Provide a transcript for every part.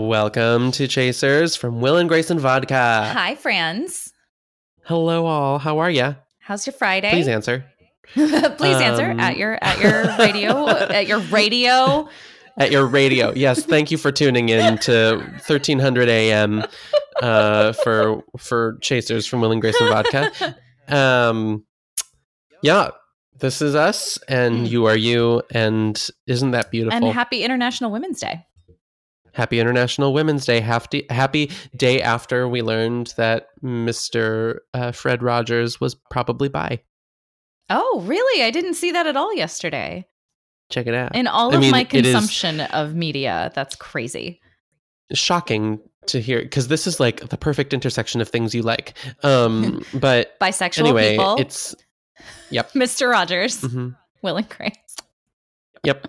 Welcome to Chasers from Will and Grace and Vodka. Hi, friends. Hello, all. How are ya? How's your Friday? Please answer. Please answer Um, at your at your radio at your radio. At your radio. Yes, thank you for tuning in to 1300 AM uh, for for Chasers from Will and Grace and Vodka. Um, yeah, this is us, and Mm. you are you, and isn't that beautiful? And happy International Women's Day. Happy International Women's Day. Happy, happy day after we learned that Mr. Uh, Fred Rogers was probably bi. Oh, really? I didn't see that at all yesterday. Check it out. In all I of mean, my consumption of media, that's crazy. Shocking to hear because this is like the perfect intersection of things you like. Um, but Bisexual anyway, people, it's Mr. Rogers, mhm. Will and Grace. Yep.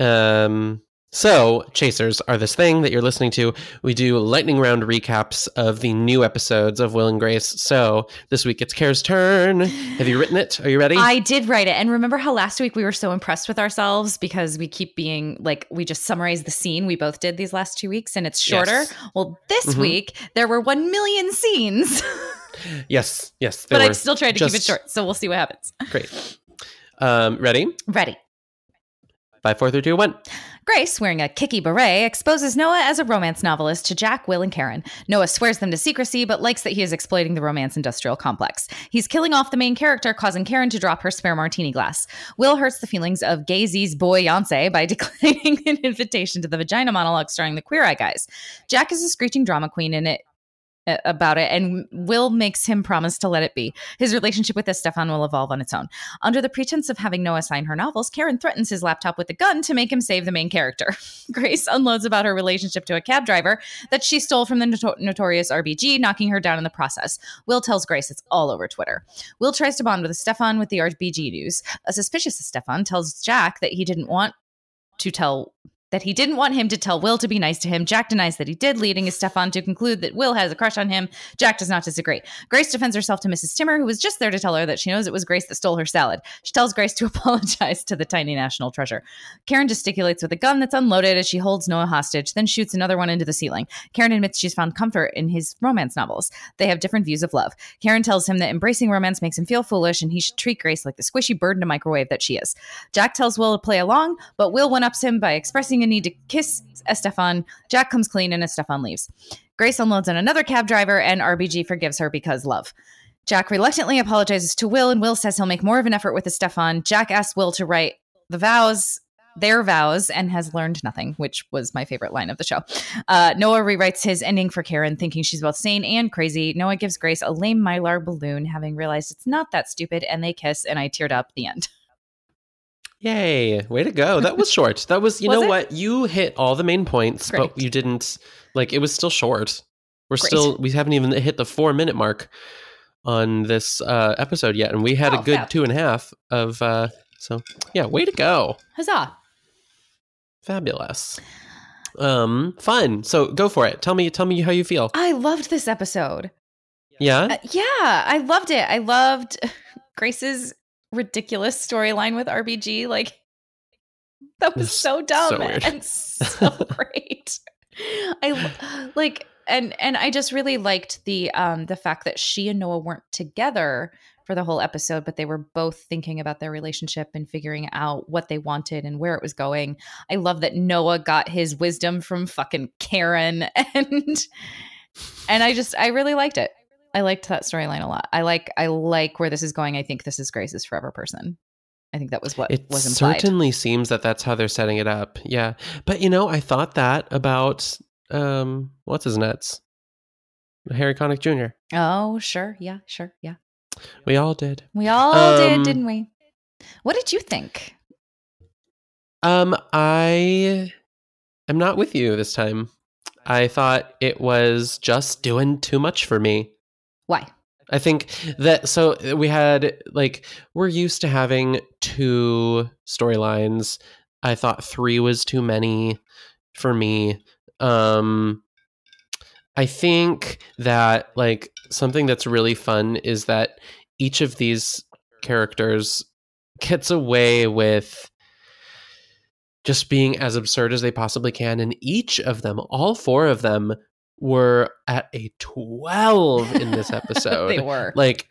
Um, so, Chasers are this thing that you're listening to. We do lightning round recaps of the new episodes of Will and Grace. So, this week it's Kare's turn. Have you written it? Are you ready? I did write it. And remember how last week we were so impressed with ourselves because we keep being like, we just summarized the scene we both did these last two weeks and it's shorter. Yes. Well, this Mhm. week there were 1 million scenes, yes. Yes. But I still tried to keep it short. So we'll see what happens. Great. Um, ready? Ready. Five, four, three, two, one. Grace, wearing a kicky beret, exposes Noah as a romance novelist to Jack, Will, and Karen. Noah swears them to secrecy, but likes that he is exploiting the romance industrial complex. He's killing off the main character, causing Karen to drop her spare martini glass. Will hurts the feelings of Gazy's boy Yonsei by declining an invitation to the vagina monologue starring the Queer Eye Guys. Jack is a screeching drama queen in it. About it, and Will makes him promise to let it be. His relationship with Estefan will evolve on its own. Under the pretense of having Noah sign her novels, Karen threatens his laptop with a gun to make him save the main character. Grace unloads about her relationship to a cab driver that she stole from the noto- notorious RBG, knocking her down in the process. Will tells Grace it's all over Twitter. Will tries to bond with Stefan with the RBG news. A suspicious Stefan tells Jack that he didn't want to tell that he didn't want him to tell Will to be nice to him. Jack denies that he did, leading his Stefan to conclude that Will has a crush on him. Jack does not disagree. Grace defends herself to Mrs. Timmer, who was just there to tell her that she knows it was Grace that stole her salad. She tells Grace to apologize to the tiny national treasure. Karen gesticulates with a gun that's unloaded as she holds Noah hostage, then shoots another one into the ceiling. Karen admits she's found comfort in his romance novels. They have different views of love. Karen tells him that embracing romance makes him feel foolish and he should treat Grace like the squishy bird in a microwave that she is. Jack tells Will to play along, but Will one ups him by expressing a need to kiss Estefan. Jack comes clean and Estefan leaves. Grace unloads on another cab driver and RBG forgives her because love. Jack reluctantly apologizes to Will and Will says he'll make more of an effort with Estefan. Jack asks Will to write the vows, their vows, and has learned nothing, which was my favorite line of the show. Uh, Noah rewrites his ending for Karen, thinking she's both sane and crazy. Noah gives Grace a lame mylar balloon, having realized it's not that stupid, and they kiss, and I teared up the end. Yay. Way to go. That was short. That was, you Was know it? what? You hit all the main points, but you didn't, like, it was still short. We're Great. still, we haven't even hit the four minute mark on this uh, episode yet. And we had Oh, a good fab. two and a half of, uh, so yeah, way to go. Huzzah! Fabulous. Um, fun. So go for it. Tell me, tell me how you feel. I loved this episode. Yeah. Uh, yeah, I loved it. I loved Grace's ridiculous storyline with RBG. Like that was so dumb so and so great. I like and and I just really liked the um the fact that she and Noah weren't together for the whole episode, but they were both thinking about their relationship and figuring out what they wanted and where it was going. I love that Noah got his wisdom from fucking Karen and and I just I really liked it. I liked that storyline a lot. I like I like where this is going. I think this is Grace's forever person. I think that was what It was implied. certainly seems that that's how they're setting it up. Yeah. But you know, I thought that about um what's his nuts? Harry Connick Jr. oh, sure. Yeah, sure. Yeah. We all did. We all Um, did, didn't we? What did you think? Um I am not with you this time. I thought it was just doing too much for me. Why? I think that so we had like we're used to having two storylines. I thought 3 was too many for me. Um I think that like something that's really fun is that each of these characters gets away with just being as absurd as they possibly can. And each of them, all four of them, were at a 12 in this episode. they were. like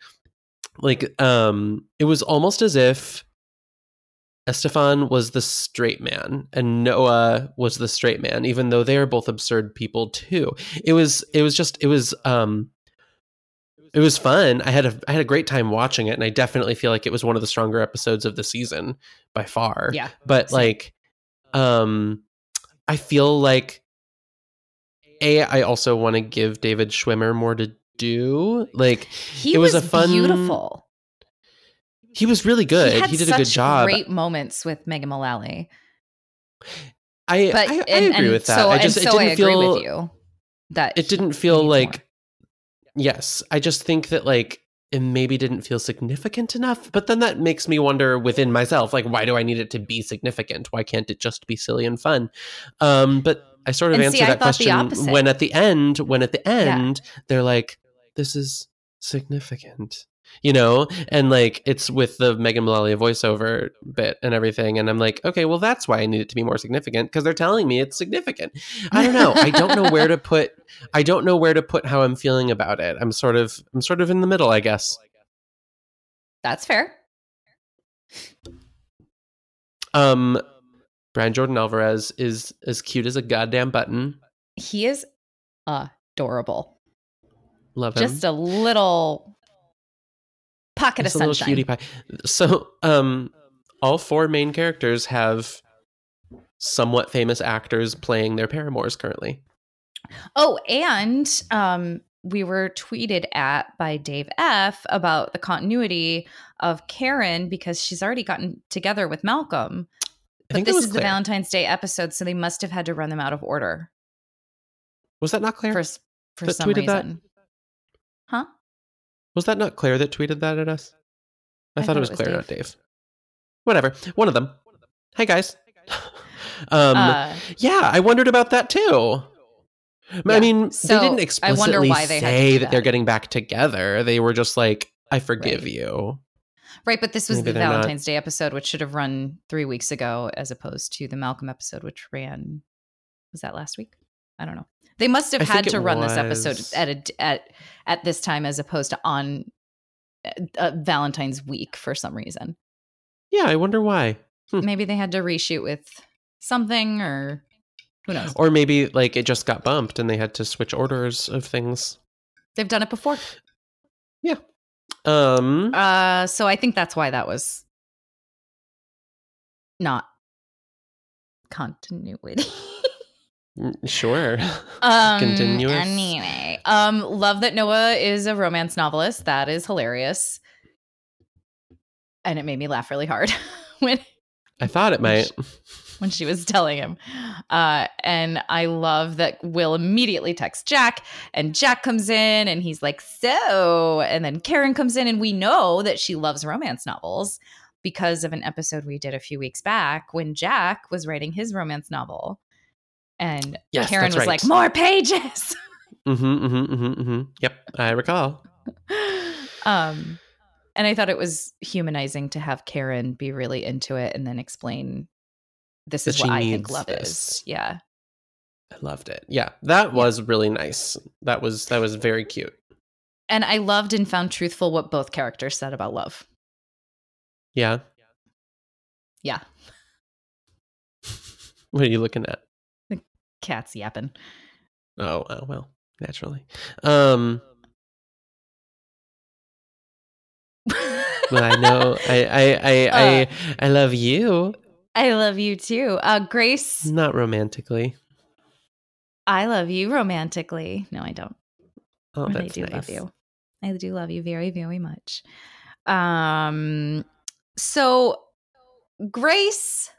like um it was almost as if Estefan was the straight man and Noah was the straight man, even though they are both absurd people too. It was it was just it was um it was fun. I had a I had a great time watching it, and I definitely feel like it was one of the stronger episodes of the season by far. yeah. But like um I feel like A, I also want to give David Schwimmer more to do. Like He it was was, a fun- beautiful. he was really good. He, He, did a good job. Great moments with Megan Mullally. I, But I, I and, agree and with that. So, I just and it didn't I agree feel with you that it didn't feel like more. yes. I just think that like it maybe didn't feel significant enough. But then that makes me wonder within myself, like, why do I need it to be significant? Why can't it just be silly and fun? Um, but I sort of And answered see, that question when at the end, when at the Yeah. end, they're like, this is significant. You know, and like it's with the Megan Mullally voiceover bit and everything, and I'm like, okay, well, that's why I need it to be more significant because they're telling me it's significant. I don't know. I don't know where to put. I don't know where to put how I'm feeling about it. I'm sort of. I'm sort of in the middle, I guess. That's fair. Um, Brian Jordan Alvarez is as cute as a goddamn button. He is adorable. Love him. Just a little pocket Just of a little cutie pie. So, um, all four main characters have somewhat famous actors playing their paramours currently. Oh, and um, we were tweeted at by Dave F about the continuity of Karen because she's already gotten together with Malcolm. I But think that this was is the Valentine's Day episode, so they must have had to run them out of order Was that not Claire? for for That some tweeted that? reason. Huh? Was that not Claire that tweeted that at us? I, I thought, it was Claire, not Dave. Whatever. One of them. Hey guys. um uh, yeah, I wondered about that too. I mean, so they didn't I wonder explicitly why they say do that. they're getting back together. They were just like, "I forgive Right. you." Right, but this was Maybe the they're not- Valentine's Day episode, which should have run three weeks ago, as opposed to the Malcolm episode, which ran was that last week? I don't know. They must have I had to run this episode at a, at at this time as opposed to on uh, Valentine's week for some reason. Yeah, I wonder why. Hmm. Maybe they had to reshoot with something, or who knows? Or maybe like it just got bumped and they had to switch orders of things. They've done it before. Um, Uh, so I think that's why that was not continuity. sure. um, Continuous. Anyway, um, love that Noah is a romance novelist. That is hilarious, and it made me laugh really hard when I thought it might. when she was telling him. Uh, and I love that Will immediately texts Jack, and Jack comes in and he's like, So, and then Karen comes in, and we know that she loves romance novels because of an episode we did a few weeks back when Jack was writing his romance novel. And Yes, Karen was right. like, More pages. Mm-hmm, mm-hmm, mm-hmm, mm-hmm. Yep, I recall. um, and I thought it was humanizing to have Karen be really into it and then explain this is what I think love this. is. Yeah. I loved it. Yeah, that was really nice. That was that was very cute. And I loved and found truthful what both characters said about love. Yeah. Yeah. What are you looking at? The Cats yapping. Oh, oh well, naturally. Um, well, I know. I I I Uh. I, I love you. I love you too. Uh, Grace, Not romantically. I love you romantically. No, I don't. Oh, But I that's do nice. love you. I do love you very, very much. Um, so Grace,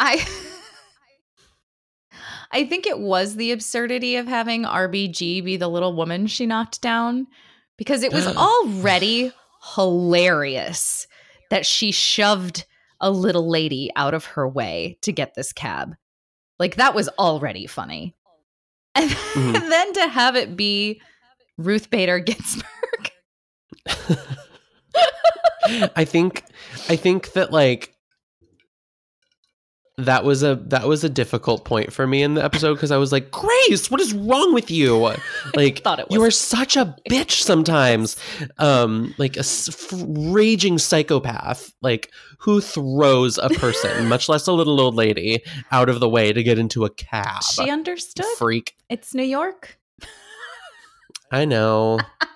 I I think it was the absurdity of having RBG be the little woman she knocked down because it was already hilarious that she shoved a little lady out of her way to get this cab. Like that was already funny. And Mhm. then to have it be Ruth Bader Ginsburg. I think I think that like that was a that was a difficult point for me in the episode because I was like, Grace, what is wrong with you? Like, you are such a bitch sometimes. Um, like a f- raging psychopath, like who throws a person, much less a little old lady, out of the way to get into a cab. She understood. Freak. It's New York. I know.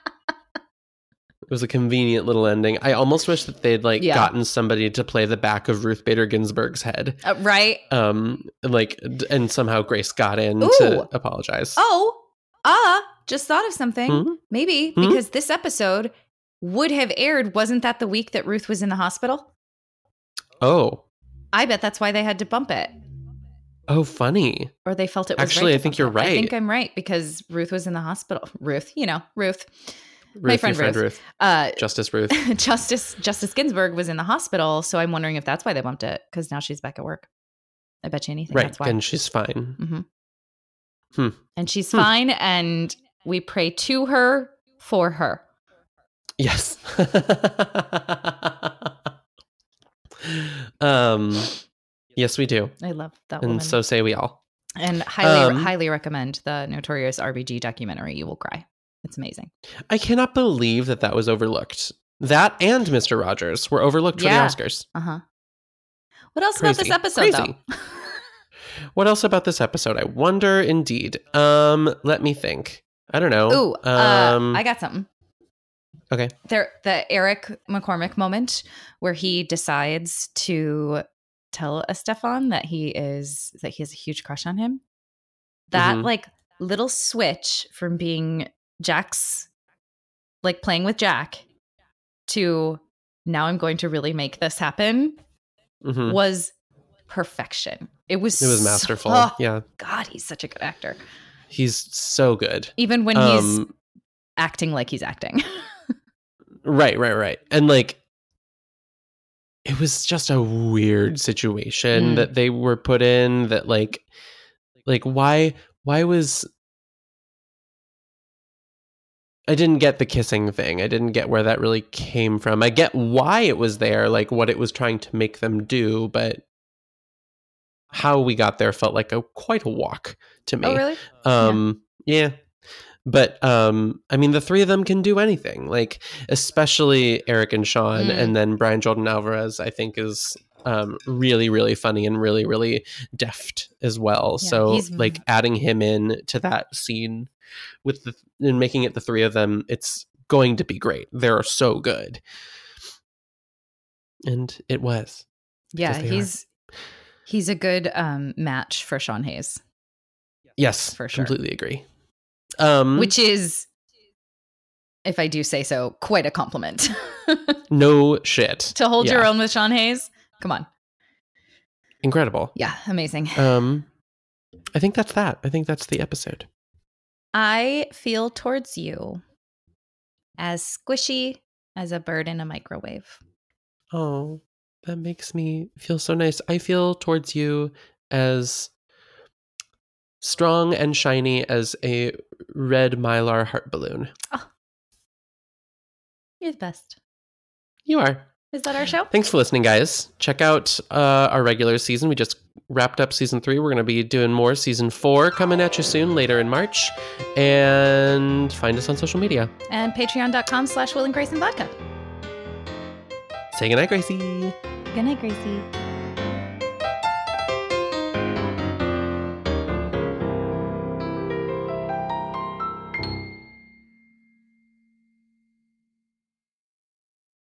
It was a convenient little ending. I almost wish that they'd like Yeah. gotten somebody to play the back of Ruth Bader Ginsburg's head. Uh, right? Um, like, and somehow Grace got in Ooh. to apologize. Oh, ah, just thought of something. Hmm? Maybe Hmm? because this episode would have aired. Wasn't that the week that Ruth was in the hospital? Oh, I bet that's why they had to bump it. oh, funny. Or they felt it was Actually, right I think you're it. I think I'm right because Ruth was in the hospital. Ruth, you know, Ruth. Ruth, My friend friend Ruth. Ruth, Uh, Justice Ruth. Justice Justice Ginsburg was in the hospital, so I'm wondering if that's why they bumped it because now she's back at work. I bet you anything. right, That's why. and she's fine. hmm Hmm. And she's Hmm. fine, and we pray to her for her. Yes. um, yes, we do, I love that and woman. so say we all. and highly Um, highly recommend the Notorious RBG documentary. You will cry. It's amazing. I cannot believe that that was overlooked. That and Mr. Rogers were overlooked for the Oscars. Uh huh. What else about this episode, Crazy. though? What else about this episode? I wonder indeed. Um, let me think. I don't know. Ooh, uh, um, I got something. Okay. There, the Eric McCormack moment where he decides to tell Estefan that he is that he has a huge crush on him. That Mhm. like little switch from being Jack's like playing with Jack to now I'm going to really make this happen Mhm. was perfection. It was It was so- masterful. oh, yeah. God, he's such a good actor. He's so good. Even when he's Um, acting like he's acting. right, right, right. And like it was just a weird situation Mm. that they were put in that like like why why was I didn't get the kissing thing. I didn't get where that really came from. I get why it was there, like what it was trying to make them do, but how we got there felt like a quite a walk to me. oh, really? Um, yeah. But um, I mean, the three of them can do anything. Like, especially Eric and Sean, Mm. and then Brian Jordan Alvarez. I think is um, really, really funny and really, really deft as well. Yeah, so, like, adding him in to that scene with the and making it the three of them, it's going to be great. They're so good, and it was. Yeah, they are. he's he's a good um match for Sean Hayes, Yes, For sure. completely agree. Um, which is if I do say so, quite a compliment. no shit to hold your own with Sean Hayes. Come on. incredible. Yeah, amazing. Um, I think that's that. I think that's the episode. I feel towards you as squishy as a bird in a microwave. Oh, that makes me feel so nice. I feel towards you as strong and shiny as a red mylar heart balloon. Oh, You're the best. You are. Is that our show? Thanks for listening, guys. Check out uh, our regular season. We just wrapped up season three. We're going to be doing more season four coming at you soon, later in March. And find us on social media. And patreon.com slash Will and Grace and Vodka. Say goodnight, Gracie. Good night, Gracie.